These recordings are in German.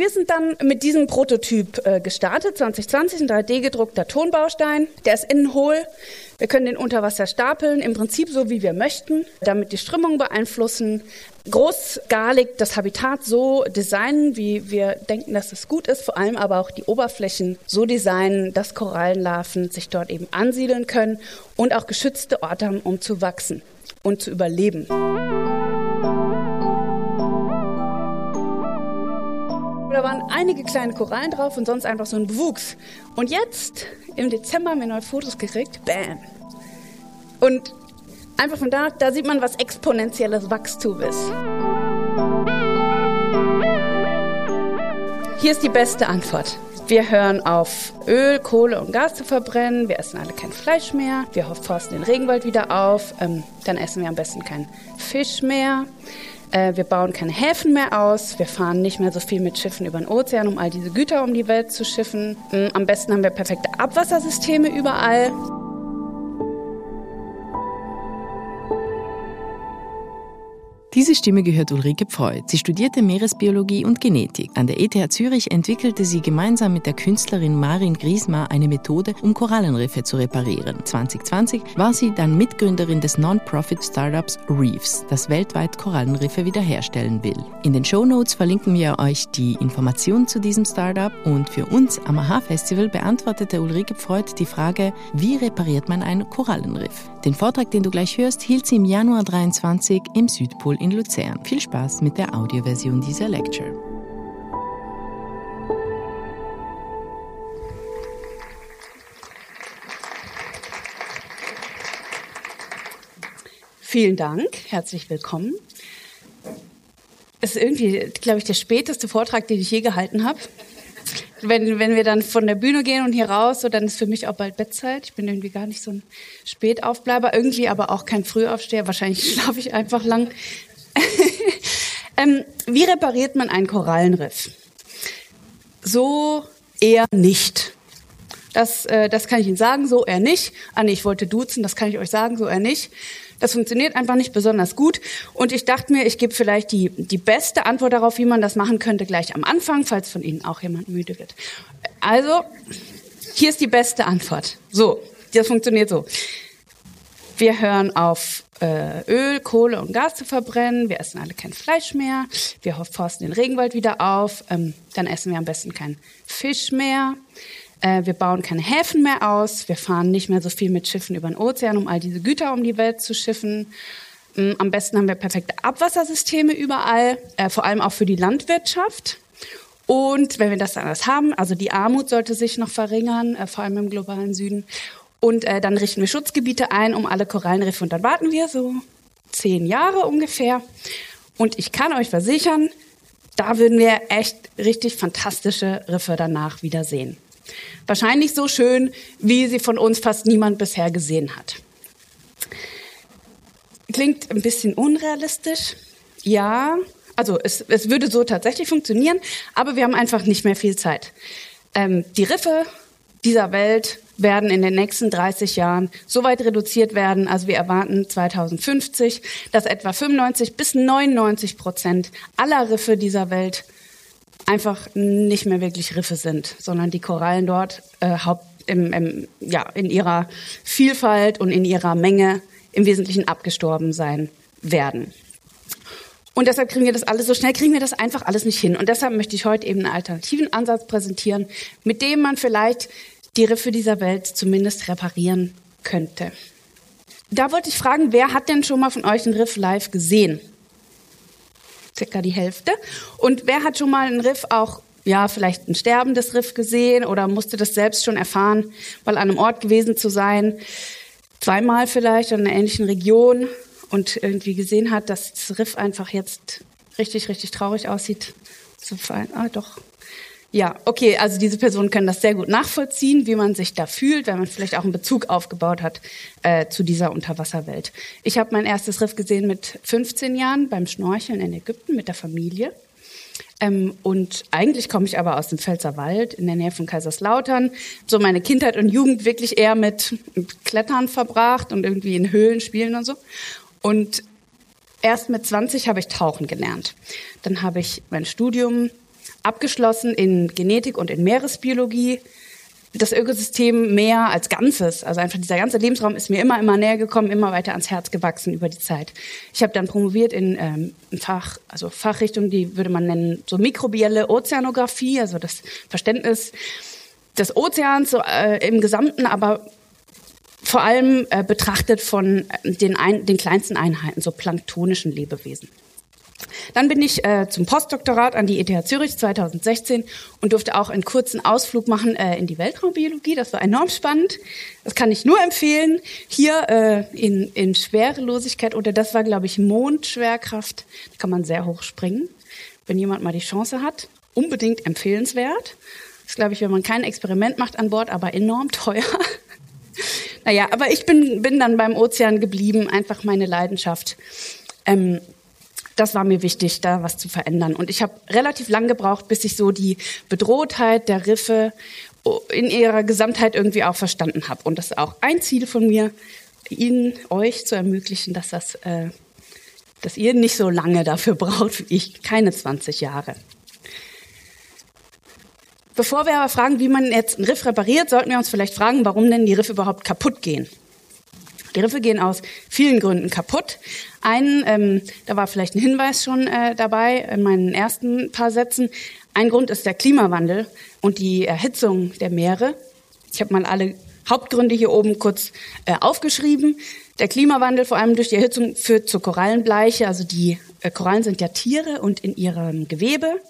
Wir sind dann mit diesem Prototyp äh, gestartet, 2020, ein 3D-gedruckter Tonbaustein. Der ist innen hohl. Wir können den unter Wasser stapeln, im Prinzip so, wie wir möchten, damit die Strömung beeinflussen. Großskalig das Habitat so designen, wie wir denken, dass es gut ist, vor allem aber auch die Oberflächen so designen, dass Korallenlarven sich dort eben ansiedeln können und auch geschützte Orte haben, um zu wachsen und zu überleben. Da waren einige kleine Korallen drauf und sonst einfach so ein Bewuchs. Und jetzt, im Dezember, haben wir neue Fotos gekriegt. Bam. Und einfach von da, da sieht man, was exponentielles Wachstum ist. Hier ist die beste Antwort. Wir hören auf, Öl, Kohle und Gas zu verbrennen. Wir essen alle kein Fleisch mehr. Wir forsten den Regenwald wieder auf. Ähm, dann essen wir am besten keinen Fisch mehr. Äh, wir bauen keine Häfen mehr aus. Wir fahren nicht mehr so viel mit Schiffen über den Ozean, um all diese Güter um die Welt zu schiffen. Mm, am besten haben wir perfekte Abwassersysteme überall. Diese Stimme gehört Ulrike Pfeu. Sie studierte Meeresbiologie und Genetik. An der ETH Zürich entwickelte sie gemeinsam mit der Künstlerin Marin Griesmar eine Methode, um Korallenriffe zu reparieren. 2020 war sie dann Mitgründerin des Non-Profit-Startups Reefs, das weltweit Korallenriffe wiederherstellen will. In den Show Notes verlinken wir euch die Informationen zu diesem Startup und für uns am AHA-Festival beantwortete Ulrike Pfeu die Frage, wie repariert man ein Korallenriff? Den Vortrag, den du gleich hörst, hielt sie im Januar 23 im Südpol in Luzern. Viel Spaß mit der Audioversion dieser Lecture. Vielen Dank, herzlich willkommen. Es ist irgendwie, glaube ich, der späteste Vortrag, den ich je gehalten habe wenn, wenn wir dann von der Bühne gehen und hier raus, so dann ist für mich auch bald Bettzeit. Ich bin irgendwie gar nicht so ein Spätaufbleiber, irgendwie aber auch kein Frühaufsteher. Wahrscheinlich schlafe ich einfach lang. ähm, wie repariert man einen Korallenriff? So eher nicht. Das, äh, das kann ich Ihnen sagen, so eher nicht. Ah nee, ich wollte duzen, das kann ich euch sagen, so eher nicht. Das funktioniert einfach nicht besonders gut. Und ich dachte mir, ich gebe vielleicht die, die beste Antwort darauf, wie man das machen könnte, gleich am Anfang, falls von Ihnen auch jemand müde wird. Also, hier ist die beste Antwort. So, das funktioniert so. Wir hören auf, äh, Öl, Kohle und Gas zu verbrennen. Wir essen alle kein Fleisch mehr. Wir forsten den Regenwald wieder auf. Ähm, dann essen wir am besten keinen Fisch mehr. Äh, wir bauen keine Häfen mehr aus. Wir fahren nicht mehr so viel mit Schiffen über den Ozean, um all diese Güter um die Welt zu schiffen. Ähm, am besten haben wir perfekte Abwassersysteme überall, äh, vor allem auch für die Landwirtschaft. Und wenn wir das alles haben, also die Armut sollte sich noch verringern, äh, vor allem im globalen Süden. Und äh, dann richten wir Schutzgebiete ein um alle Korallenriffe. Und dann warten wir so zehn Jahre ungefähr. Und ich kann euch versichern, da würden wir echt richtig fantastische Riffe danach wieder sehen. Wahrscheinlich so schön, wie sie von uns fast niemand bisher gesehen hat. Klingt ein bisschen unrealistisch. Ja, also es, es würde so tatsächlich funktionieren, aber wir haben einfach nicht mehr viel Zeit. Ähm, die Riffe dieser Welt werden in den nächsten 30 Jahren so weit reduziert werden, also wir erwarten 2050, dass etwa 95 bis 99 Prozent aller Riffe dieser Welt einfach nicht mehr wirklich Riffe sind, sondern die Korallen dort äh, haupt im, im, ja, in ihrer Vielfalt und in ihrer Menge im Wesentlichen abgestorben sein werden. Und deshalb kriegen wir das alles, so schnell kriegen wir das einfach alles nicht hin. Und deshalb möchte ich heute eben einen alternativen Ansatz präsentieren, mit dem man vielleicht die Riffe dieser Welt zumindest reparieren könnte. Da wollte ich fragen, wer hat denn schon mal von euch einen Riff live gesehen? Circa die Hälfte. Und wer hat schon mal ein Riff auch, ja, vielleicht ein sterbendes Riff gesehen oder musste das selbst schon erfahren, mal an einem Ort gewesen zu sein, zweimal vielleicht in einer ähnlichen Region und irgendwie gesehen hat, dass das Riff einfach jetzt richtig, richtig traurig aussieht. Fallen. Ah, doch, ja, okay, also diese Personen können das sehr gut nachvollziehen, wie man sich da fühlt, wenn man vielleicht auch einen Bezug aufgebaut hat äh, zu dieser Unterwasserwelt. Ich habe mein erstes Riff gesehen mit 15 Jahren beim Schnorcheln in Ägypten mit der Familie. Ähm, und eigentlich komme ich aber aus dem Pfälzerwald in der Nähe von Kaiserslautern. So meine Kindheit und Jugend wirklich eher mit Klettern verbracht und irgendwie in Höhlen spielen und so. Und erst mit 20 habe ich tauchen gelernt. Dann habe ich mein Studium abgeschlossen in Genetik und in Meeresbiologie. Das Ökosystem mehr als Ganzes, also einfach dieser ganze Lebensraum ist mir immer, immer näher gekommen, immer weiter ans Herz gewachsen über die Zeit. Ich habe dann promoviert in ähm, Fach, also Fachrichtung, die würde man nennen, so mikrobielle Ozeanographie, also das Verständnis des Ozeans so, äh, im Gesamten, aber vor allem äh, betrachtet von den, ein, den kleinsten Einheiten, so planktonischen Lebewesen. Dann bin ich äh, zum Postdoktorat an die ETH Zürich 2016 und durfte auch einen kurzen Ausflug machen äh, in die Weltraumbiologie. Das war enorm spannend. Das kann ich nur empfehlen. Hier äh, in, in Schwerelosigkeit oder das war, glaube ich, Mondschwerkraft. Da kann man sehr hoch springen. Wenn jemand mal die Chance hat, unbedingt empfehlenswert. Das glaube ich, wenn man kein Experiment macht an Bord, aber enorm teuer. naja, aber ich bin, bin dann beim Ozean geblieben, einfach meine Leidenschaft. Ähm, das war mir wichtig, da was zu verändern. Und ich habe relativ lang gebraucht, bis ich so die Bedrohtheit der Riffe in ihrer Gesamtheit irgendwie auch verstanden habe. Und das ist auch ein Ziel von mir, Ihnen, euch zu ermöglichen, dass das, äh, dass ihr nicht so lange dafür braucht wie ich, keine 20 Jahre. Bevor wir aber fragen, wie man jetzt einen Riff repariert, sollten wir uns vielleicht fragen, warum denn die Riffe überhaupt kaputt gehen. Die Riffe gehen aus vielen Gründen kaputt. Einen, ähm, da war vielleicht ein Hinweis schon äh, dabei in meinen ersten paar Sätzen. Ein Grund ist der Klimawandel und die Erhitzung der Meere. Ich habe mal alle Hauptgründe hier oben kurz äh, aufgeschrieben. Der Klimawandel, vor allem durch die Erhitzung, führt zur Korallenbleiche. Also die äh, Korallen sind ja Tiere und in ihrem Gewebe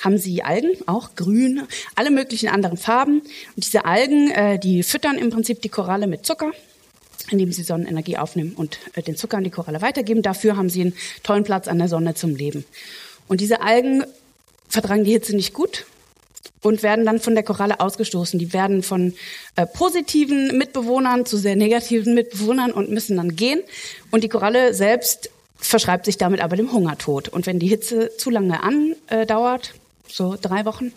haben sie Algen, auch grün, alle möglichen anderen Farben. Und diese Algen, äh, die füttern im Prinzip die Koralle mit Zucker indem sie Sonnenenergie aufnehmen und äh, den Zucker an die Koralle weitergeben. Dafür haben sie einen tollen Platz an der Sonne zum Leben. Und diese Algen vertragen die Hitze nicht gut und werden dann von der Koralle ausgestoßen. Die werden von äh, positiven Mitbewohnern zu sehr negativen Mitbewohnern und müssen dann gehen. Und die Koralle selbst verschreibt sich damit aber dem Hungertod. Und wenn die Hitze zu lange andauert, so drei Wochen,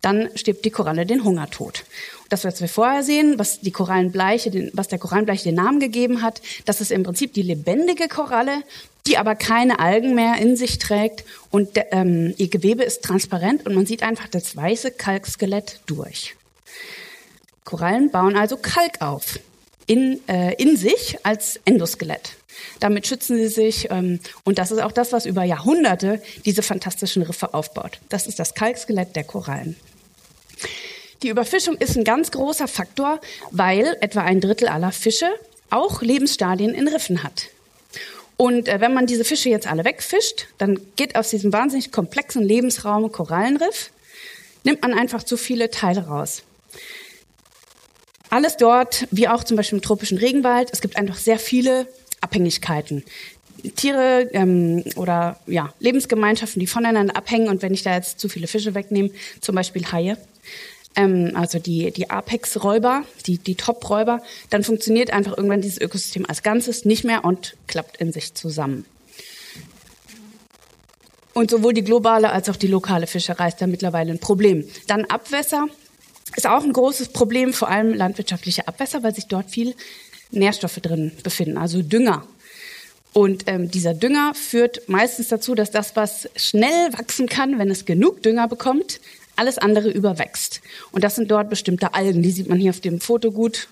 dann stirbt die Koralle den Hungertod. Das, was wir vorher sehen, was die Korallenbleiche, was der Korallenbleiche den Namen gegeben hat, das ist im Prinzip die lebendige Koralle, die aber keine Algen mehr in sich trägt und ähm, ihr Gewebe ist transparent und man sieht einfach das weiße Kalkskelett durch. Korallen bauen also Kalk auf in, äh, in sich als Endoskelett. Damit schützen sie sich ähm, und das ist auch das, was über Jahrhunderte diese fantastischen Riffe aufbaut. Das ist das Kalkskelett der Korallen. Die Überfischung ist ein ganz großer Faktor, weil etwa ein Drittel aller Fische auch Lebensstadien in Riffen hat. Und äh, wenn man diese Fische jetzt alle wegfischt, dann geht aus diesem wahnsinnig komplexen Lebensraum Korallenriff, nimmt man einfach zu viele Teile raus. Alles dort, wie auch zum Beispiel im tropischen Regenwald, es gibt einfach sehr viele Abhängigkeiten. Tiere ähm, oder ja, Lebensgemeinschaften, die voneinander abhängen. Und wenn ich da jetzt zu viele Fische wegnehme, zum Beispiel Haie, ähm, also die, die Apex-Räuber, die, die Top-Räuber, dann funktioniert einfach irgendwann dieses Ökosystem als Ganzes nicht mehr und klappt in sich zusammen. Und sowohl die globale als auch die lokale Fischerei ist da mittlerweile ein Problem. Dann Abwässer ist auch ein großes Problem, vor allem landwirtschaftliche Abwässer, weil sich dort viel Nährstoffe drin befinden, also Dünger. Und ähm, dieser Dünger führt meistens dazu, dass das, was schnell wachsen kann, wenn es genug Dünger bekommt, alles andere überwächst. Und das sind dort bestimmte Algen. Die sieht man hier auf dem Foto gut.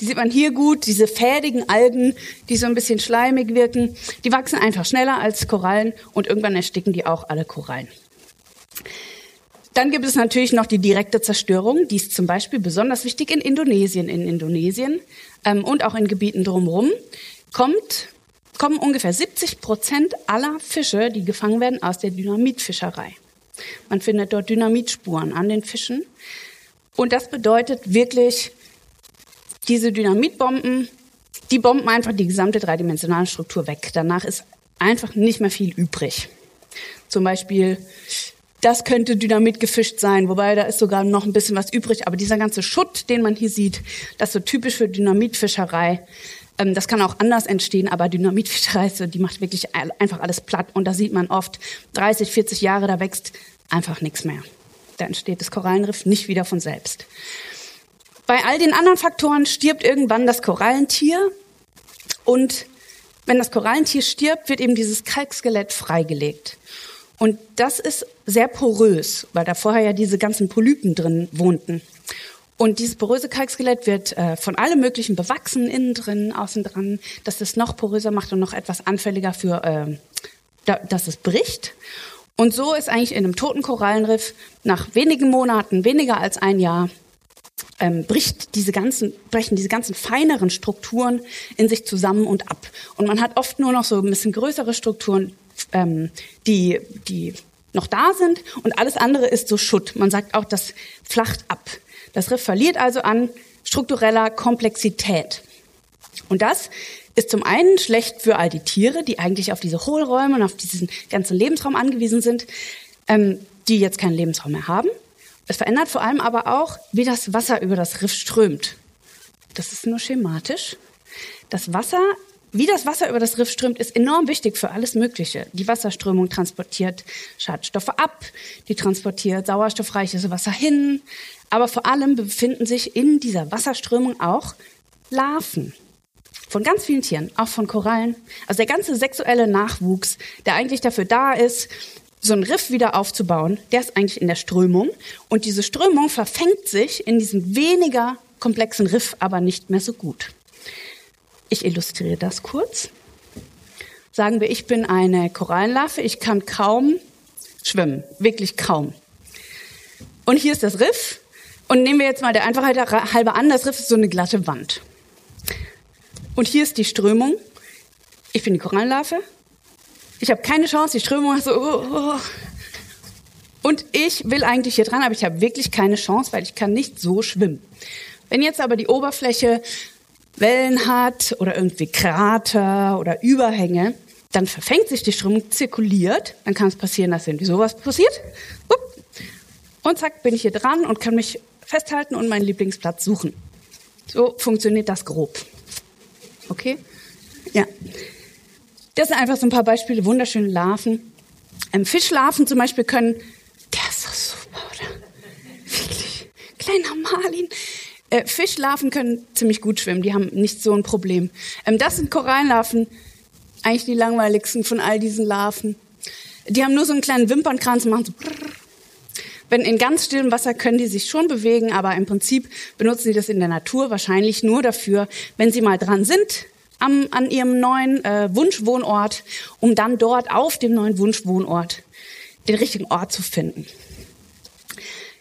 Die sieht man hier gut. Diese fädigen Algen, die so ein bisschen schleimig wirken, die wachsen einfach schneller als Korallen und irgendwann ersticken die auch alle Korallen. Dann gibt es natürlich noch die direkte Zerstörung. Die ist zum Beispiel besonders wichtig in Indonesien. In Indonesien ähm, und auch in Gebieten drumherum kommt, kommen ungefähr 70 Prozent aller Fische, die gefangen werden, aus der Dynamitfischerei. Man findet dort Dynamitsspuren an den Fischen. Und das bedeutet wirklich, diese Dynamitbomben, die bomben einfach die gesamte dreidimensionale Struktur weg. Danach ist einfach nicht mehr viel übrig. Zum Beispiel, das könnte Dynamit gefischt sein, wobei da ist sogar noch ein bisschen was übrig. Aber dieser ganze Schutt, den man hier sieht, das ist so typisch für Dynamitfischerei. Ähm, das kann auch anders entstehen, aber Dynamitfischerei, die macht wirklich einfach alles platt. Und da sieht man oft 30, 40 Jahre, da wächst einfach nichts mehr. Da entsteht das Korallenriff nicht wieder von selbst. Bei all den anderen Faktoren stirbt irgendwann das Korallentier und wenn das Korallentier stirbt, wird eben dieses Kalkskelett freigelegt. Und das ist sehr porös, weil da vorher ja diese ganzen Polypen drin wohnten. Und dieses poröse Kalkskelett wird äh, von allem Möglichen bewachsen, innen drin, außen dran, dass es noch poröser macht und noch etwas anfälliger für, äh, da, dass es bricht. Und so ist eigentlich in einem toten Korallenriff nach wenigen Monaten, weniger als ein Jahr, ähm, bricht diese ganzen, brechen diese ganzen feineren Strukturen in sich zusammen und ab. Und man hat oft nur noch so ein bisschen größere Strukturen, ähm, die, die noch da sind und alles andere ist so Schutt. Man sagt auch, das flacht ab. Das Riff verliert also an struktureller Komplexität. Und das ist zum einen schlecht für all die Tiere, die eigentlich auf diese Hohlräume und auf diesen ganzen Lebensraum angewiesen sind, ähm, die jetzt keinen Lebensraum mehr haben. Es verändert vor allem aber auch, wie das Wasser über das Riff strömt. Das ist nur schematisch. Das Wasser, wie das Wasser über das Riff strömt, ist enorm wichtig für alles Mögliche. Die Wasserströmung transportiert Schadstoffe ab, die transportiert sauerstoffreiches Wasser hin. Aber vor allem befinden sich in dieser Wasserströmung auch Larven. Von ganz vielen Tieren, auch von Korallen. Also der ganze sexuelle Nachwuchs, der eigentlich dafür da ist, so ein Riff wieder aufzubauen, der ist eigentlich in der Strömung. Und diese Strömung verfängt sich in diesem weniger komplexen Riff aber nicht mehr so gut. Ich illustriere das kurz. Sagen wir, ich bin eine Korallenlarve, ich kann kaum schwimmen, wirklich kaum. Und hier ist das Riff. Und nehmen wir jetzt mal der Einfachheit halber an, das Riff ist so eine glatte Wand. Und hier ist die Strömung. Ich bin die Korallenlarve, ich habe keine Chance, die Strömung ist so. Oh, oh. Und ich will eigentlich hier dran, aber ich habe wirklich keine Chance, weil ich kann nicht so schwimmen. Wenn jetzt aber die Oberfläche Wellen hat oder irgendwie Krater oder Überhänge, dann verfängt sich die Strömung, zirkuliert, dann kann es passieren, dass irgendwie sowas passiert. Und zack, bin ich hier dran und kann mich festhalten und meinen Lieblingsplatz suchen. So funktioniert das grob. Okay? Ja. Das sind einfach so ein paar Beispiele, wunderschöne Larven. Ähm, Fischlarven zum Beispiel können, der ist so super, oder? Wirklich, kleiner Marlin. Äh, Fischlarven können ziemlich gut schwimmen, die haben nicht so ein Problem. Ähm, das sind Korallenlarven, eigentlich die langweiligsten von all diesen Larven. Die haben nur so einen kleinen Wimpernkranz und machen so brrr. Wenn in ganz stillem Wasser können die sich schon bewegen, aber im Prinzip benutzen sie das in der Natur wahrscheinlich nur dafür, wenn sie mal dran sind, am, an ihrem neuen äh, Wunschwohnort, um dann dort auf dem neuen Wunschwohnort den richtigen Ort zu finden.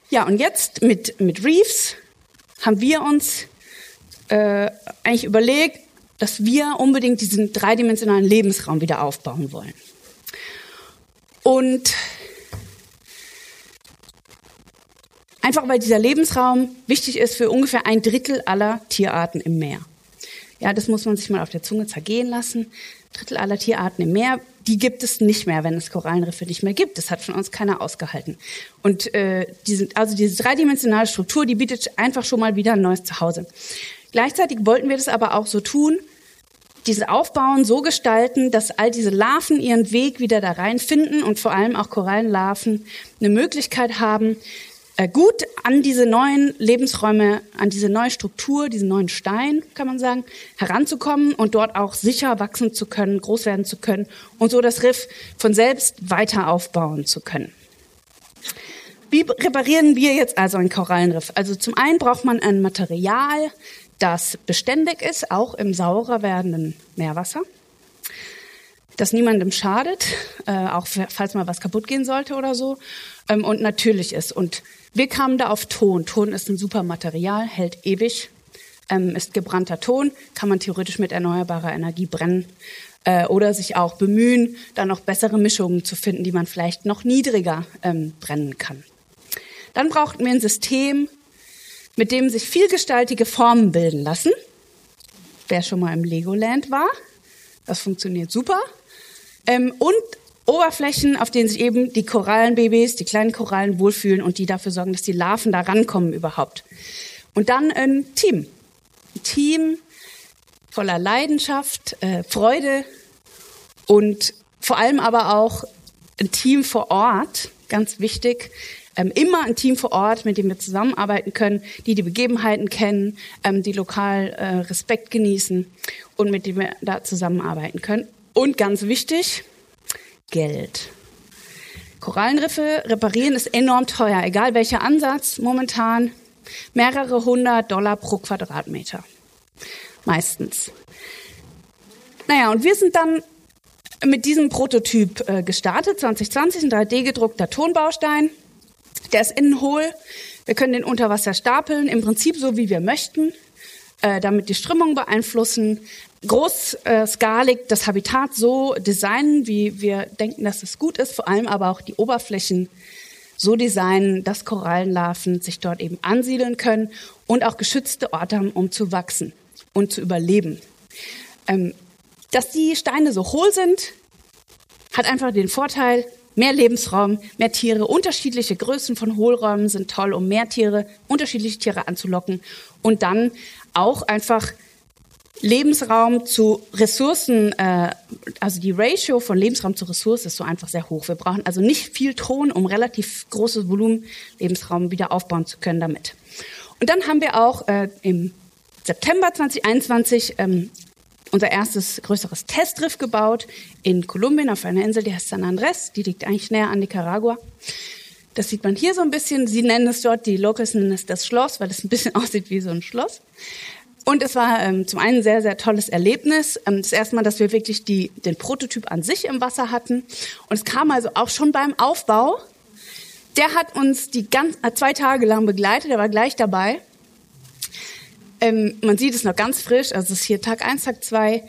Ja, und jetzt mit, mit Reefs haben wir uns äh, eigentlich überlegt, dass wir unbedingt diesen dreidimensionalen Lebensraum wieder aufbauen wollen. Und einfach weil dieser Lebensraum wichtig ist für ungefähr ein Drittel aller Tierarten im Meer. Ja, das muss man sich mal auf der Zunge zergehen lassen. Drittel aller Tierarten im Meer, die gibt es nicht mehr, wenn es Korallenriffe nicht mehr gibt. Das hat von uns keiner ausgehalten. Und äh, diese, also diese dreidimensionale Struktur, die bietet einfach schon mal wieder ein neues Zuhause. Gleichzeitig wollten wir das aber auch so tun, diese Aufbauen so gestalten, dass all diese Larven ihren Weg wieder da reinfinden und vor allem auch Korallenlarven eine Möglichkeit haben, gut an diese neuen Lebensräume, an diese neue Struktur, diesen neuen Stein, kann man sagen, heranzukommen und dort auch sicher wachsen zu können, groß werden zu können und so das Riff von selbst weiter aufbauen zu können. Wie reparieren wir jetzt also ein Korallenriff? Also zum einen braucht man ein Material, das beständig ist, auch im saurer werdenden Meerwasser, das niemandem schadet, äh, auch falls mal was kaputt gehen sollte oder so, ähm, und natürlich ist. Und wir kamen da auf Ton. Ton ist ein super Material, hält ewig, ähm, ist gebrannter Ton, kann man theoretisch mit erneuerbarer Energie brennen äh, oder sich auch bemühen, da noch bessere Mischungen zu finden, die man vielleicht noch niedriger ähm, brennen kann. Dann brauchten wir ein System, mit dem sich vielgestaltige Formen bilden lassen. Wer schon mal im Legoland war, das funktioniert super. Ähm, und Oberflächen, auf denen sich eben die Korallenbabys, die kleinen Korallen wohlfühlen und die dafür sorgen, dass die Larven da rankommen überhaupt. Und dann ein Team. Ein Team voller Leidenschaft, äh, Freude und vor allem aber auch ein Team vor Ort, ganz wichtig, ähm, immer ein Team vor Ort, mit dem wir zusammenarbeiten können, die die Begebenheiten kennen, ähm, die lokal äh, Respekt genießen und mit dem wir da zusammenarbeiten können. Und ganz wichtig, Geld. Korallenriffe reparieren ist enorm teuer, egal welcher Ansatz. Momentan mehrere hundert Dollar pro Quadratmeter. Meistens. Naja, und wir sind dann mit diesem Prototyp äh, gestartet, 2020, ein 3D-gedruckter Tonbaustein. Der ist innen hohl. Wir können den unter Wasser stapeln, im Prinzip so, wie wir möchten, äh, damit die Strömung beeinflussen. Großskalig das Habitat so designen, wie wir denken, dass es gut ist, vor allem aber auch die Oberflächen so designen, dass Korallenlarven sich dort eben ansiedeln können und auch geschützte Orte haben, um zu wachsen und zu überleben. Ähm, dass die Steine so hohl sind, hat einfach den Vorteil, mehr Lebensraum, mehr Tiere, unterschiedliche Größen von Hohlräumen sind toll, um mehr Tiere, unterschiedliche Tiere anzulocken und dann auch einfach Lebensraum zu Ressourcen, äh, also die Ratio von Lebensraum zu Ressource ist so einfach sehr hoch. Wir brauchen also nicht viel Ton, um relativ großes Volumen Lebensraum wieder aufbauen zu können damit. Und dann haben wir auch äh, im September 2021 ähm, unser erstes größeres Testriff gebaut in Kolumbien auf einer Insel, die heißt San Andres. Die liegt eigentlich näher an Nicaragua. Das sieht man hier so ein bisschen. Sie nennen es dort, die Locals nennen es das Schloss, weil es ein bisschen aussieht wie so ein Schloss. Und es war ähm, zum einen ein sehr, sehr tolles Erlebnis. Ähm, das erste Mal, dass wir wirklich die, den Prototyp an sich im Wasser hatten. Und es kam also auch schon beim Aufbau. Der hat uns die ganz, äh, zwei Tage lang begleitet, der war gleich dabei. Ähm, man sieht es noch ganz frisch, also es ist hier Tag eins, Tag zwei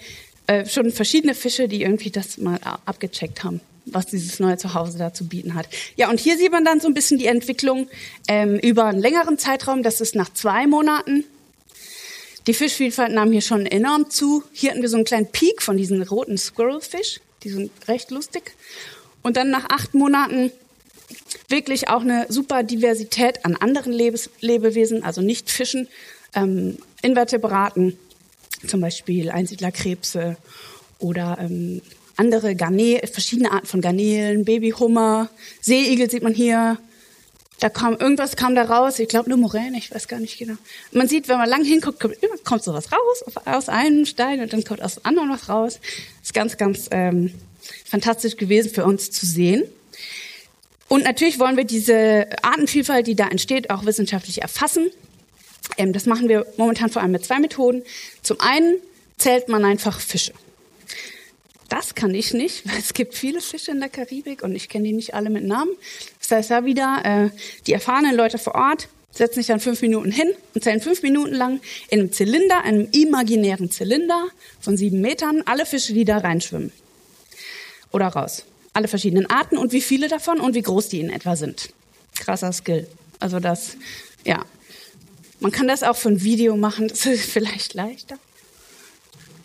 äh, schon verschiedene Fische, die irgendwie das mal abgecheckt haben, was dieses neue Zuhause da zu bieten hat. Ja, und hier sieht man dann so ein bisschen die Entwicklung ähm, über einen längeren Zeitraum. Das ist nach zwei Monaten. Die Fischvielfalt nahm hier schon enorm zu. Hier hatten wir so einen kleinen Peak von diesen roten Squirrelfish. Die sind recht lustig. Und dann nach acht Monaten wirklich auch eine super Diversität an anderen Lebes Lebewesen, also nicht Fischen, ähm, Invertebraten, zum Beispiel Einsiedlerkrebse oder ähm, andere Garne verschiedene Arten von Garnelen, Babyhummer, Seeigel sieht man hier. Da kam irgendwas kam da raus, ich glaube nur Moräne, ich weiß gar nicht genau. Man sieht, wenn man lang hinguckt, kommt, immer kommt sowas raus aus einem Stein und dann kommt aus dem anderen was raus. Ist ganz, ganz ähm, fantastisch gewesen für uns zu sehen. Und natürlich wollen wir diese Artenvielfalt, die da entsteht, auch wissenschaftlich erfassen. Ähm, das machen wir momentan vor allem mit zwei Methoden. Zum einen zählt man einfach Fische. Das kann ich nicht, weil es gibt viele Fische in der Karibik und ich kenne die nicht alle mit Namen. Das heißt ja wieder, äh, die erfahrenen Leute vor Ort setzen sich dann fünf Minuten hin und zählen fünf Minuten lang in einem Zylinder, einem imaginären Zylinder von sieben Metern, alle Fische, die da reinschwimmen. Oder raus. Alle verschiedenen Arten und wie viele davon und wie groß die in etwa sind. Krasser Skill. Also das, ja, man kann das auch für ein Video machen, das ist vielleicht leichter.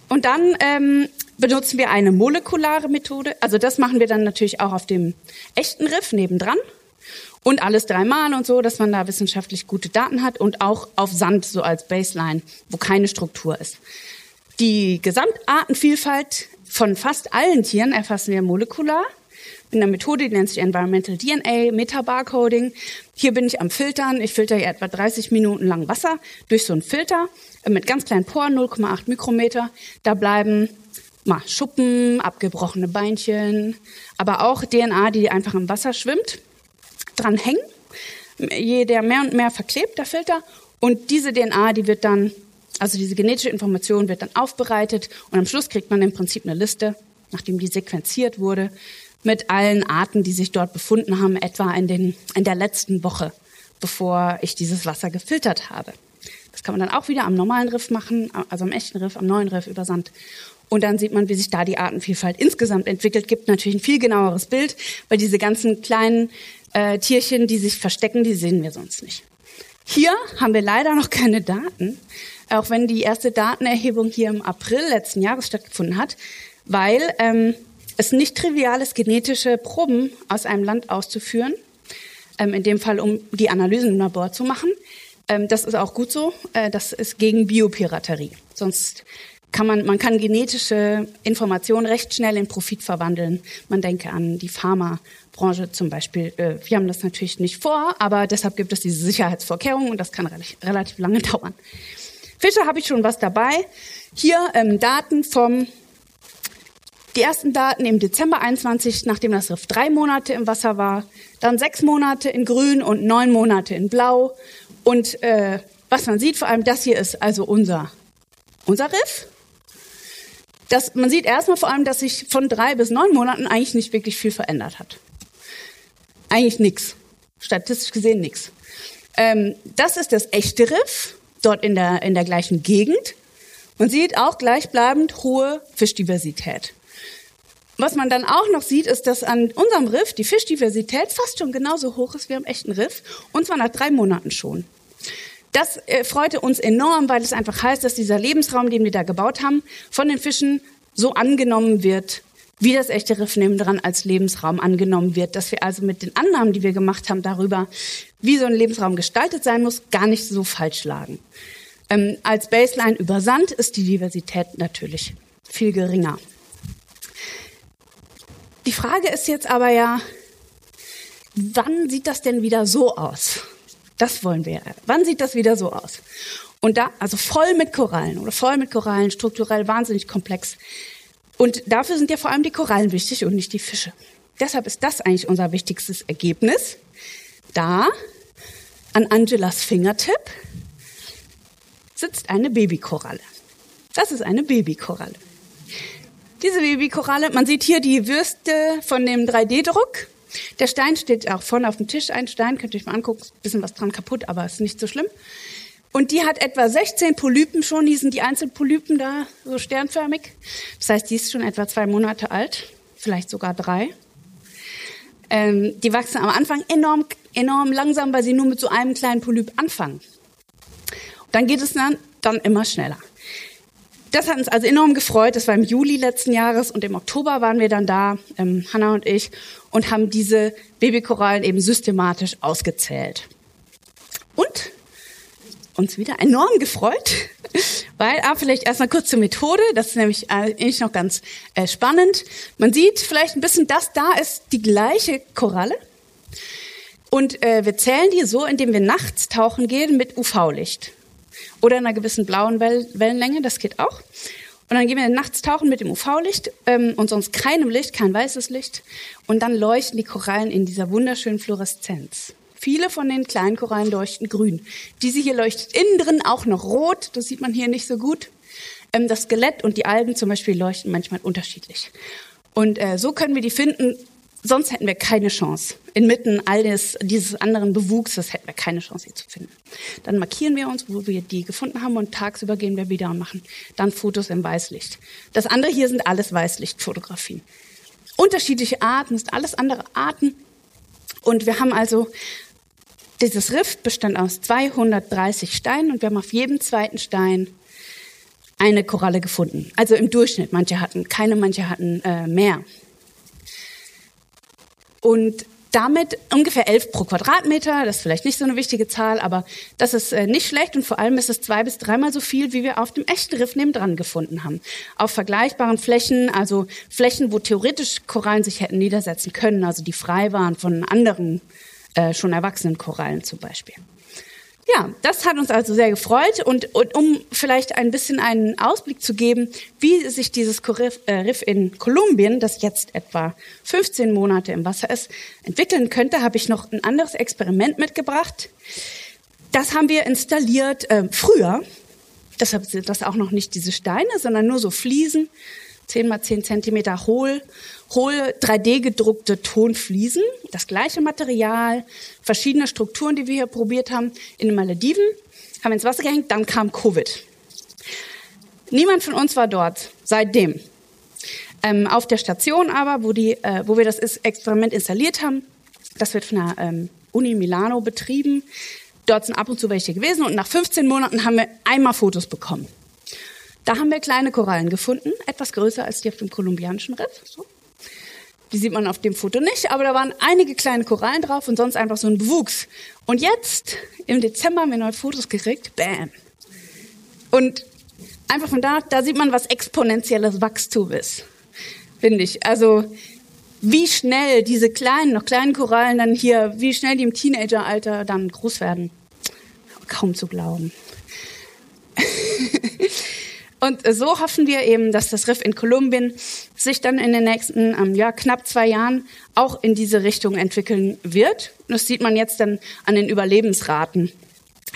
Und dann ähm, benutzen wir eine molekulare Methode. Also das machen wir dann natürlich auch auf dem echten Riff nebendran. Und alles dreimal und so, dass man da wissenschaftlich gute Daten hat und auch auf Sand so als Baseline, wo keine Struktur ist. Die Gesamtartenvielfalt von fast allen Tieren erfassen wir molekular in einer Methode, die nennt sich Environmental DNA, Metabarcoding. Hier bin ich am Filtern. Ich filter hier etwa 30 Minuten lang Wasser durch so einen Filter mit ganz kleinen Poren, 0,8 Mikrometer. Da bleiben mal Schuppen, abgebrochene Beinchen, aber auch DNA, die einfach im Wasser schwimmt, dran hängen. Je der mehr und mehr verklebt, der Filter. Und diese DNA, die wird dann, also diese genetische Information wird dann aufbereitet und am Schluss kriegt man im Prinzip eine Liste, nachdem die sequenziert wurde, mit allen Arten, die sich dort befunden haben, etwa in, den, in der letzten Woche, bevor ich dieses Wasser gefiltert habe. Das kann man dann auch wieder am normalen Riff machen, also am echten Riff, am neuen Riff über Sand. Und dann sieht man, wie sich da die Artenvielfalt insgesamt entwickelt. Gibt natürlich ein viel genaueres Bild, weil diese ganzen kleinen äh, Tierchen, die sich verstecken, die sehen wir sonst nicht. Hier haben wir leider noch keine Daten, auch wenn die erste Datenerhebung hier im April letzten Jahres stattgefunden hat, weil ähm, es nicht trivial ist, genetische Proben aus einem Land auszuführen, ähm, in dem Fall, um die Analysen im Labor zu machen. Ähm, das ist auch gut so. Äh, das ist gegen Biopiraterie. Sonst kann man, man kann genetische Informationen recht schnell in Profit verwandeln. Man denke an die Pharmabranche zum Beispiel. Äh, wir haben das natürlich nicht vor, aber deshalb gibt es diese Sicherheitsvorkehrungen und das kann relativ lange dauern. Fische habe ich schon was dabei. Hier ähm, Daten vom Die ersten Daten im Dezember 21, nachdem das Riff drei Monate im Wasser war, dann sechs Monate in Grün und neun Monate in Blau. Und äh, was man sieht, vor allem das hier ist also unser, unser Riff. Das, man sieht erstmal vor allem, dass sich von drei bis neun Monaten eigentlich nicht wirklich viel verändert hat. Eigentlich nichts. Statistisch gesehen nichts. Ähm, das ist das echte Riff, dort in der, in der gleichen Gegend. Man sieht auch gleichbleibend hohe Fischdiversität. Was man dann auch noch sieht, ist, dass an unserem Riff die Fischdiversität fast schon genauso hoch ist wie am echten Riff, und zwar nach drei Monaten schon. Das äh, freute uns enorm, weil es einfach heißt, dass dieser Lebensraum, den wir da gebaut haben, von den Fischen so angenommen wird, wie das echte Riff nebendran als Lebensraum angenommen wird, dass wir also mit den Annahmen, die wir gemacht haben darüber, wie so ein Lebensraum gestaltet sein muss, gar nicht so falsch lagen. Ähm, als Baseline über Sand ist die Diversität natürlich viel geringer. Die Frage ist jetzt aber ja, wann sieht das denn wieder so aus? Das wollen wir. Wann sieht das wieder so aus? Und da, also voll mit Korallen oder voll mit Korallen, strukturell wahnsinnig komplex. Und dafür sind ja vor allem die Korallen wichtig und nicht die Fische. Deshalb ist das eigentlich unser wichtigstes Ergebnis. Da, an Angelas Fingertipp, sitzt eine Babykoralle. Das ist eine Babykoralle. Diese Babykoralle, man sieht hier die Würste von dem 3D-Druck. Der Stein steht auch vorne auf dem Tisch. Ein Stein, könnt ihr euch mal angucken, ist ein bisschen was dran kaputt, aber ist nicht so schlimm. Und die hat etwa 16 Polypen schon, die sind die Einzelpolypen da, so sternförmig. Das heißt, die ist schon etwa zwei Monate alt, vielleicht sogar drei. Ähm, die wachsen am Anfang enorm, enorm langsam, weil sie nur mit so einem kleinen Polyp anfangen. Dann geht es dann, dann immer schneller das hat uns also enorm gefreut. Das war im Juli letzten Jahres und im Oktober waren wir dann da, ähm, Hanna und ich, und haben diese Babykorallen eben systematisch ausgezählt. Und uns wieder enorm gefreut, weil, ah, vielleicht erstmal kurz zur Methode, das ist nämlich äh, eigentlich noch ganz äh, spannend. Man sieht vielleicht ein bisschen, das da ist die gleiche Koralle. Und äh, wir zählen die so, indem wir nachts tauchen gehen mit UV-Licht oder einer gewissen blauen Well Wellenlänge, das geht auch. Und dann gehen wir nachts tauchen mit dem UV-Licht ähm, und sonst keinem Licht, kein weißes Licht. Und dann leuchten die Korallen in dieser wunderschönen Fluoreszenz. Viele von den kleinen Korallen leuchten grün. Diese hier leuchtet innen drin auch noch rot. Das sieht man hier nicht so gut. Ähm, das Skelett und die Algen zum Beispiel leuchten manchmal unterschiedlich. Und äh, so können wir die finden, sonst hätten wir keine Chance. Inmitten all des, dieses anderen Bewuchses hätten wir keine Chance, sie zu finden. Dann markieren wir uns, wo wir die gefunden haben und tagsüber gehen wir wieder und machen dann Fotos im Weißlicht. Das andere hier sind alles Weißlichtfotografien. Unterschiedliche Arten, sind alles andere Arten. Und wir haben also, dieses Riff bestand aus 230 Steinen und wir haben auf jedem zweiten Stein eine Koralle gefunden. Also im Durchschnitt. Manche hatten keine, manche hatten äh, mehr. Und damit ungefähr elf pro Quadratmeter. Das ist vielleicht nicht so eine wichtige Zahl, aber das ist äh, nicht schlecht und vor allem ist es zwei bis dreimal so viel, wie wir auf dem echten Riff nebendran gefunden haben. Auf vergleichbaren Flächen, also Flächen, wo theoretisch Korallen sich hätten niedersetzen können, also die frei waren von anderen äh, schon erwachsenen Korallen zum Beispiel. Ja, das hat uns also sehr gefreut und, und um vielleicht ein bisschen einen Ausblick zu geben, wie sich dieses äh, Riff in Kolumbien, das jetzt etwa 15 Monate im Wasser ist, entwickeln könnte, habe ich noch ein anderes Experiment mitgebracht. Das haben wir installiert äh, früher. Deshalb sind das auch noch nicht diese Steine, sondern nur so Fliesen, 10 mal 10 Zentimeter hohl hohe 3D-gedruckte Tonfliesen, das gleiche Material, verschiedene Strukturen, die wir hier probiert haben, in den Malediven, haben ins Wasser gehängt, dann kam Covid. Niemand von uns war dort seitdem. Ähm, auf der Station aber, wo, die, äh, wo wir das Experiment installiert haben, das wird von der ähm, Uni Milano betrieben. Dort sind ab und zu welche gewesen und nach 15 Monaten haben wir einmal Fotos bekommen. Da haben wir kleine Korallen gefunden, etwas größer als die auf dem kolumbianischen Riff. So. Die sieht man auf dem Foto nicht, aber da waren einige kleine Korallen drauf und sonst einfach so ein Bewuchs. Und jetzt, im Dezember, haben wir neue Fotos gekriegt. Bam. Und einfach von da, da sieht man, was exponentielles Wachstum ist. Finde ich. Also, wie schnell diese kleinen, noch kleinen Korallen dann hier, wie schnell die im Teenageralter dann groß werden. Kaum zu glauben. Und so hoffen wir eben, dass das Riff in Kolumbien sich dann in den nächsten ähm, ja, knapp zwei Jahren auch in diese Richtung entwickeln wird. Das sieht man jetzt dann an den Überlebensraten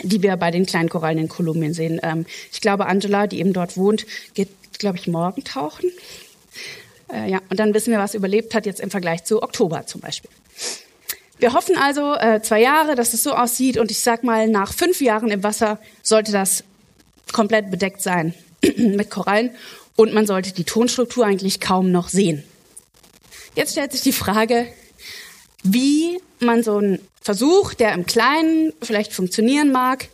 die wir bei den kleinen Korallen in Kolumbien sehen. Ähm, ich glaube, Angela, die eben dort wohnt, geht, glaube ich, morgen tauchen. Äh, ja, und dann wissen wir, was überlebt hat jetzt im Vergleich zu Oktober zum Beispiel. Wir hoffen also äh, zwei Jahre, dass es so aussieht und ich sag mal, nach fünf Jahren im Wasser sollte das komplett bedeckt sein mit Korallen und man sollte die Tonstruktur eigentlich kaum noch sehen. Jetzt stellt sich die Frage, wie man so einen Versuch, der im Kleinen vielleicht funktionieren mag,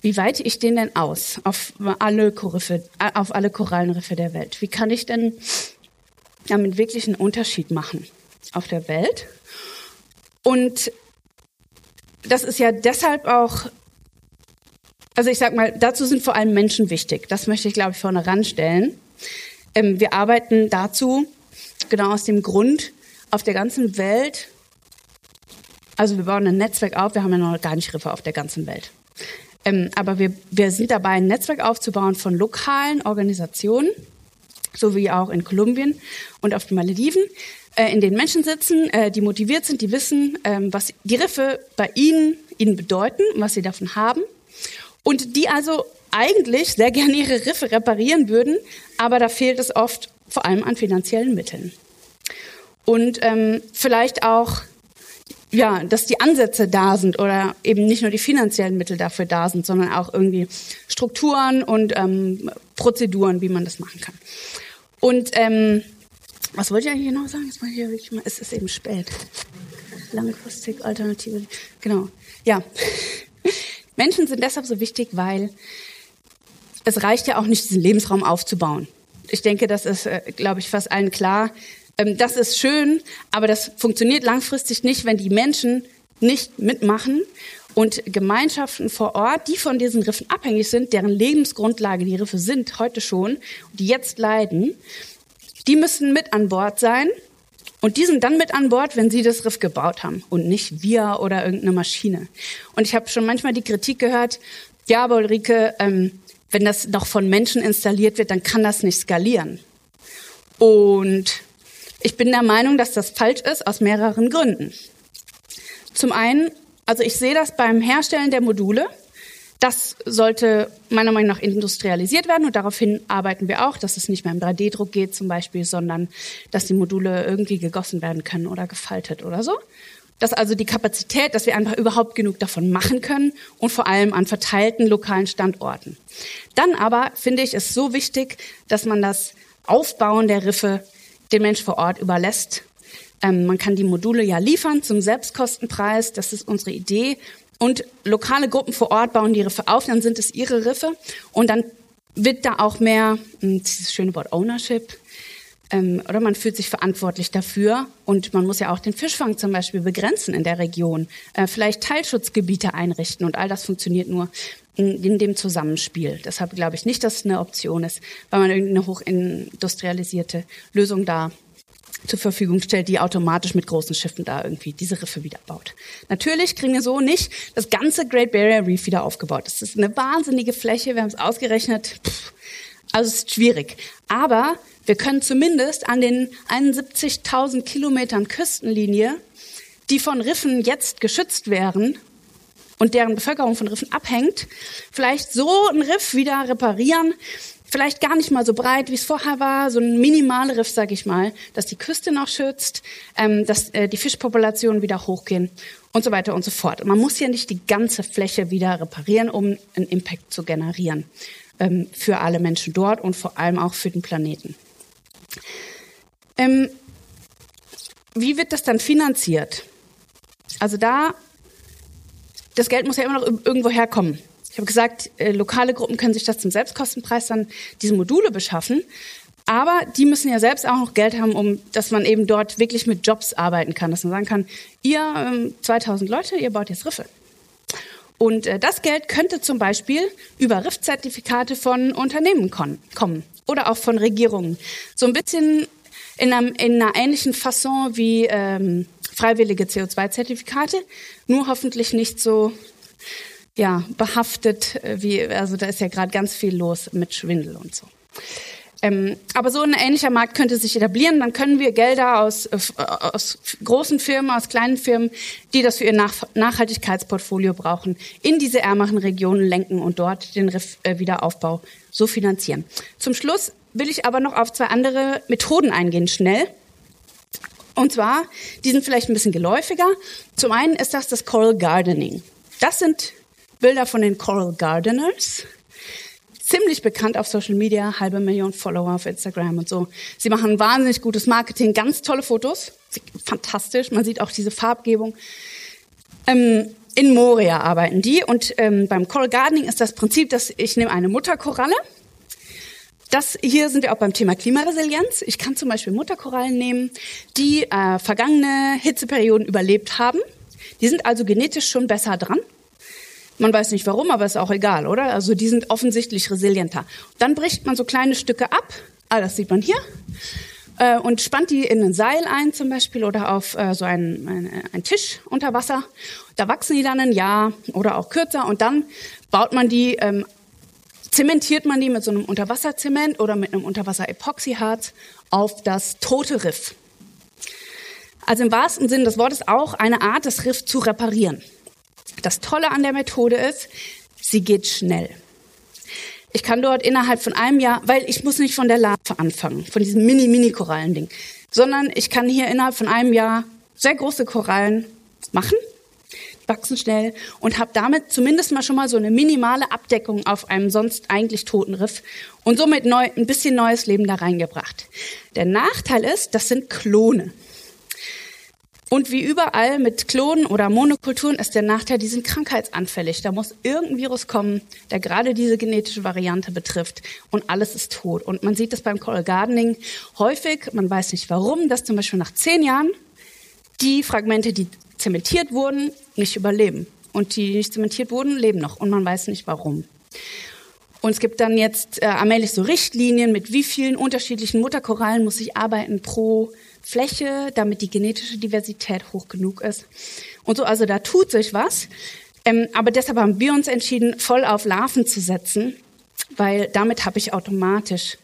wie weite ich den denn aus auf alle, Koriffe, äh, auf alle Korallenriffe der Welt? Wie kann ich denn damit wirklich einen Unterschied machen auf der Welt? Und das ist ja deshalb auch, also ich sag mal, dazu sind vor allem Menschen wichtig. Das möchte ich, glaube ich, vorne ranstellen. Ähm, wir arbeiten dazu genau aus dem Grund, auf der ganzen Welt, also wir bauen ein Netzwerk auf, wir haben ja noch gar nicht Riffe auf der ganzen Welt. Ähm, aber wir, wir sind dabei, ein Netzwerk aufzubauen von lokalen Organisationen, so wie auch in Kolumbien und auf den Malediven, äh, in denen Menschen sitzen, äh, die motiviert sind, die wissen, ähm, was die Riffe bei ihnen, ihnen bedeuten und was sie davon haben. Und die also eigentlich sehr gerne ihre Riffe reparieren würden, aber da fehlt es oft vor allem an finanziellen Mitteln. Und ähm, vielleicht auch, ja, dass die Ansätze da sind oder eben nicht nur die finanziellen Mittel dafür da sind, sondern auch irgendwie Strukturen und ähm, Prozeduren, wie man das machen kann. Und ähm, was wollte ich eigentlich genau sagen? Jetzt hier wirklich mal, es ist eben spät. Langfristig, Alternative, genau. Ja. Menschen sind deshalb so wichtig, weil es reicht ja auch nicht, diesen Lebensraum aufzubauen. Ich denke, das ist, äh, glaube ich, fast allen klar. Ähm, das ist schön, aber das funktioniert langfristig nicht, wenn die Menschen nicht mitmachen und Gemeinschaften vor Ort, die von diesen Riffen abhängig sind, deren Lebensgrundlage die Riffe sind, heute schon, die jetzt leiden, die müssen mit an Bord sein. Und die sind dann mit an Bord, wenn sie das Riff gebaut haben und nicht wir oder irgendeine Maschine. Und ich habe schon manchmal die Kritik gehört, ja, aber Ulrike, ähm, wenn das noch von Menschen installiert wird, dann kann das nicht skalieren. Und ich bin der Meinung, dass das falsch ist aus mehreren Gründen. Zum einen, also ich sehe das beim Herstellen der Module. Das sollte meiner Meinung nach industrialisiert werden und daraufhin arbeiten wir auch, dass es nicht mehr im 3D-Druck geht zum Beispiel, sondern dass die Module irgendwie gegossen werden können oder gefaltet oder so. Dass also die Kapazität, dass wir einfach überhaupt genug davon machen können und vor allem an verteilten lokalen Standorten. Dann aber finde ich es so wichtig, dass man das Aufbauen der Riffe den Mensch vor Ort überlässt. Ähm, man kann die Module ja liefern zum Selbstkostenpreis. Das ist unsere Idee. Und lokale Gruppen vor Ort bauen die Riffe auf, dann sind es ihre Riffe. Und dann wird da auch mehr, hm, dieses schöne Wort Ownership, ähm, oder man fühlt sich verantwortlich dafür. Und man muss ja auch den Fischfang zum Beispiel begrenzen in der Region, äh, vielleicht Teilschutzgebiete einrichten. Und all das funktioniert nur in, in dem Zusammenspiel. Deshalb glaube ich nicht, dass es eine Option ist, weil man irgendeine hochindustrialisierte Lösung da zur Verfügung stellt, die automatisch mit großen Schiffen da irgendwie diese Riffe wieder baut. Natürlich kriegen wir so nicht das ganze Great Barrier Reef wieder aufgebaut. Das ist eine wahnsinnige Fläche, wir haben es ausgerechnet. Pff, also es ist schwierig. Aber wir können zumindest an den 71.000 Kilometern Küstenlinie, die von Riffen jetzt geschützt wären und deren Bevölkerung von Riffen abhängt, vielleicht so ein Riff wieder reparieren, vielleicht gar nicht mal so breit, wie es vorher war, so ein minimale Riff, sage ich mal, dass die Küste noch schützt, ähm, dass äh, die Fischpopulationen wieder hochgehen und so weiter und so fort. Man muss ja nicht die ganze Fläche wieder reparieren, um einen Impact zu generieren ähm, für alle Menschen dort und vor allem auch für den Planeten. Ähm, wie wird das dann finanziert? Also da, das Geld muss ja immer noch irgendwo herkommen. Ich habe gesagt, äh, lokale Gruppen können sich das zum Selbstkostenpreis dann diese Module beschaffen. Aber die müssen ja selbst auch noch Geld haben, um, dass man eben dort wirklich mit Jobs arbeiten kann. Dass man sagen kann, ihr ähm, 2000 Leute, ihr baut jetzt Riffe. Und äh, das Geld könnte zum Beispiel über Riffzertifikate von Unternehmen kommen oder auch von Regierungen. So ein bisschen in, einem, in einer ähnlichen Fasson wie ähm, freiwillige CO2-Zertifikate, nur hoffentlich nicht so ja, behaftet, äh, wie, also da ist ja gerade ganz viel los mit Schwindel und so. Ähm, aber so ein ähnlicher Markt könnte sich etablieren. Dann können wir Gelder aus, äh, aus großen Firmen, aus kleinen Firmen, die das für ihr Nach Nachhaltigkeitsportfolio brauchen, in diese ärmeren Regionen lenken und dort den Riff, äh, Wiederaufbau so finanzieren. Zum Schluss will ich aber noch auf zwei andere Methoden eingehen, schnell. Und zwar, die sind vielleicht ein bisschen geläufiger. Zum einen ist das das Coral Gardening. Das sind Bilder von den Coral Gardeners ziemlich bekannt auf Social Media, halbe Million Follower auf Instagram und so. Sie machen wahnsinnig gutes Marketing, ganz tolle Fotos, fantastisch. Man sieht auch diese Farbgebung. Ähm, in Moria arbeiten die und ähm, beim Coral Gardening ist das Prinzip, dass ich nehme eine Mutterkoralle. Das hier sind wir auch beim Thema Klimaresilienz. Ich kann zum Beispiel Mutterkorallen nehmen, die äh, vergangene Hitzeperioden überlebt haben. Die sind also genetisch schon besser dran man weiß nicht warum, aber ist auch egal, oder? Also die sind offensichtlich resilienter. Dann bricht man so kleine Stücke ab, ah, das sieht man hier, äh, und spannt die in ein Seil ein zum Beispiel oder auf äh, so einen, ein, ein Tisch unter Wasser. Da wachsen die dann ein Jahr oder auch kürzer und dann baut man die, ähm, zementiert man die mit so einem Unterwasserzement oder mit einem Unterwasser-Epoxyharz auf das tote Riff. Also im wahrsten Sinn des Wortes auch eine Art, das Riff zu reparieren. Das Tolle an der Methode ist, sie geht schnell. Ich kann dort innerhalb von einem Jahr, weil ich muss nicht von der Larve anfangen, von diesem Mini-Mini-Korallending, sondern ich kann hier innerhalb von einem Jahr sehr große Korallen machen, wachsen schnell und habe damit zumindest mal schon mal so eine minimale Abdeckung auf einem sonst eigentlich toten Riff und somit neu, ein bisschen neues Leben da reingebracht. Der Nachteil ist, das sind Klone. Und wie überall mit Klonen oder Monokulturen ist der Nachteil, die sind krankheitsanfällig. Da muss irgendein Virus kommen, der gerade diese genetische Variante betrifft und alles ist tot. Und man sieht das beim Coral Gardening häufig, man weiß nicht warum, dass zum Beispiel nach zehn Jahren die Fragmente, die zementiert wurden, nicht überleben. Und die, die nicht zementiert wurden, leben noch und man weiß nicht warum. Und es gibt dann jetzt äh, allmählich so Richtlinien, mit wie vielen unterschiedlichen Mutterkorallen muss ich arbeiten pro Fläche, damit die genetische Diversität hoch genug ist. Und so, also da tut sich was. Ähm, aber deshalb haben wir uns entschieden, voll auf Larven zu setzen, weil damit habe ich automatisch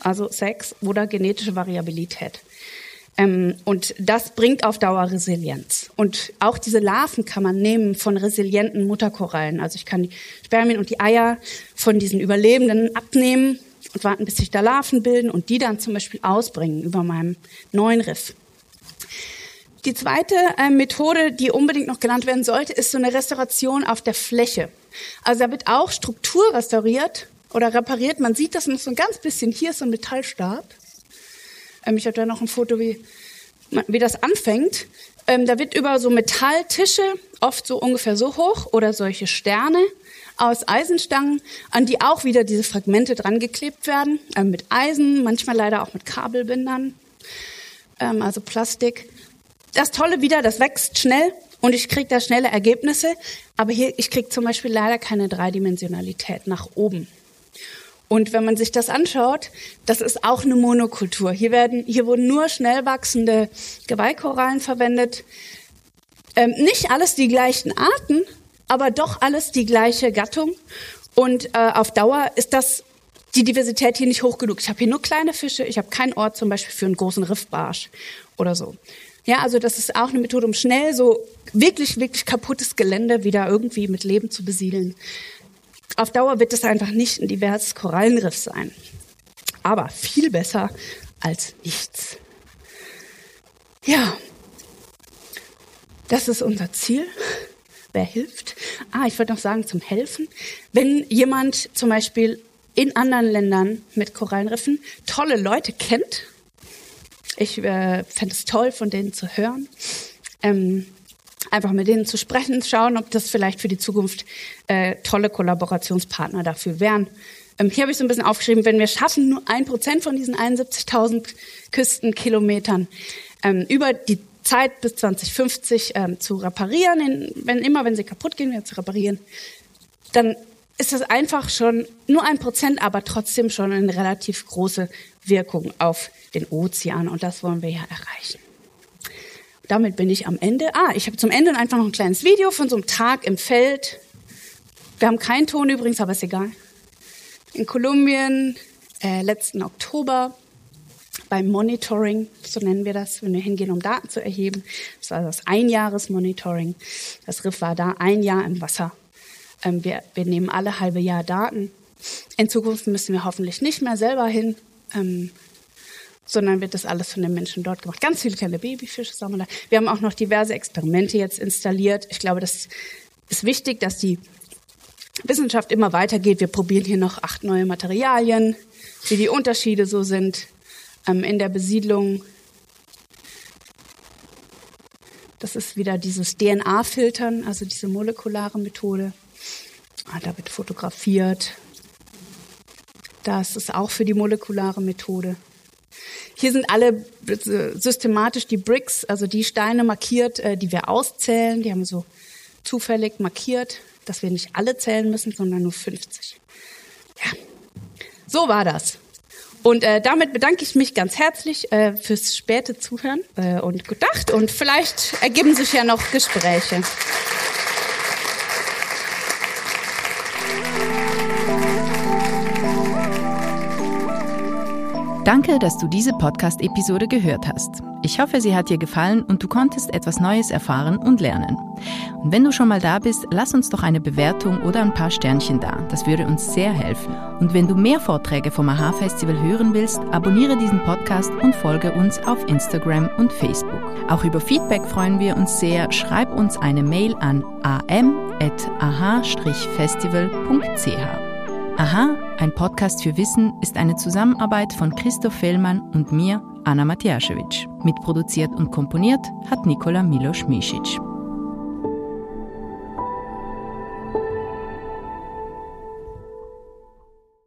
also Sex oder genetische Variabilität. Ähm, und das bringt auf Dauer Resilienz. Und auch diese Larven kann man nehmen von resilienten Mutterkorallen. Also ich kann die Spermien und die Eier von diesen Überlebenden abnehmen und warten, bis sich da Larven bilden und die dann zum Beispiel ausbringen über meinem neuen Riff. Die zweite äh, Methode, die unbedingt noch genannt werden sollte, ist so eine Restauration auf der Fläche. Also da wird auch Struktur restauriert oder repariert. Man sieht das noch so ein ganz bisschen. Hier ist so ein Metallstab. Ähm, ich habe da noch ein Foto, wie, wie das anfängt. Ähm, da wird über so Metalltische, oft so ungefähr so hoch, oder solche Sterne, aus Eisenstangen, an die auch wieder diese Fragmente dran geklebt werden, äh, mit Eisen, manchmal leider auch mit Kabelbindern, ähm, also Plastik. Das Tolle wieder, das wächst schnell und ich kriege da schnelle Ergebnisse, aber hier, ich kriege zum Beispiel leider keine Dreidimensionalität nach oben. Und wenn man sich das anschaut, das ist auch eine Monokultur. Hier werden, hier wurden nur schnell wachsende Geweihkorallen verwendet. Ähm, nicht alles die gleichen Arten, aber doch alles die gleiche Gattung. Und äh, auf Dauer ist das die Diversität hier nicht hoch genug. Ich habe hier nur kleine Fische, ich habe keinen Ort zum Beispiel für einen großen Riffbarsch oder so. Ja, also das ist auch eine Methode, um schnell so wirklich, wirklich kaputtes Gelände wieder irgendwie mit Leben zu besiedeln. Auf Dauer wird es einfach nicht ein diverses Korallenriff sein. Aber viel besser als nichts. Ja, das ist unser Ziel. Wer hilft? Ah, ich wollte noch sagen zum Helfen. Wenn jemand zum Beispiel in anderen Ländern mit Korallenriffen tolle Leute kennt, ich äh, fände es toll, von denen zu hören. Ähm, einfach mit denen zu sprechen, schauen, ob das vielleicht für die Zukunft äh, tolle Kollaborationspartner dafür wären. Ähm, hier habe ich so ein bisschen aufgeschrieben, wenn wir schaffen, nur ein Prozent von diesen 71.000 Küstenkilometern ähm, über die Zeit bis 2050 ähm, zu reparieren, in, wenn immer, wenn sie kaputt gehen, wieder zu reparieren, dann ist das einfach schon nur ein Prozent, aber trotzdem schon eine relativ große Wirkung auf den Ozean und das wollen wir ja erreichen. Damit bin ich am Ende. Ah, ich habe zum Ende einfach noch ein kleines Video von so einem Tag im Feld. Wir haben keinen Ton übrigens, aber ist egal. In Kolumbien, äh, letzten Oktober beim Monitoring, so nennen wir das, wenn wir hingehen, um Daten zu erheben. Das war das Einjahresmonitoring. Das Riff war da ein Jahr im Wasser. Ähm, wir, wir nehmen alle halbe Jahr Daten. In Zukunft müssen wir hoffentlich nicht mehr selber hin, ähm, sondern wird das alles von den Menschen dort gemacht. Ganz viele kleine Babyfische sammeln da. Wir haben auch noch diverse Experimente jetzt installiert. Ich glaube, das ist wichtig, dass die Wissenschaft immer weitergeht. Wir probieren hier noch acht neue Materialien, wie die Unterschiede so sind in der Besiedlung. Das ist wieder dieses DNA-Filtern, also diese molekulare Methode. Ah, da wird fotografiert. Das ist auch für die molekulare Methode. Hier sind alle äh, systematisch die Bricks, also die Steine markiert, äh, die wir auszählen. Die haben so zufällig markiert, dass wir nicht alle zählen müssen, sondern nur 50. Ja, so war das. Und äh, damit bedanke ich mich ganz herzlich äh, fürs späte Zuhören äh, und gedacht. Und vielleicht ergeben sich ja noch Gespräche. Danke, dass du diese Podcast-Episode gehört hast. Ich hoffe, sie hat dir gefallen und du konntest etwas Neues erfahren und lernen. Und wenn du schon mal da bist, lass uns doch eine Bewertung oder ein paar Sternchen da. Das würde uns sehr helfen. Und wenn du mehr Vorträge vom AHA-Festival hören willst, abonniere diesen Podcast und folge uns auf Instagram und Facebook. Auch über Feedback freuen wir uns sehr. Schreib uns eine Mail an am.aha-festival.ch. Aha, ein Podcast für Wissen ist eine Zusammenarbeit von Christoph Fellmann und mir, Anna Matjaschewitsch. Mitproduziert und komponiert hat Nikola Milos Misic.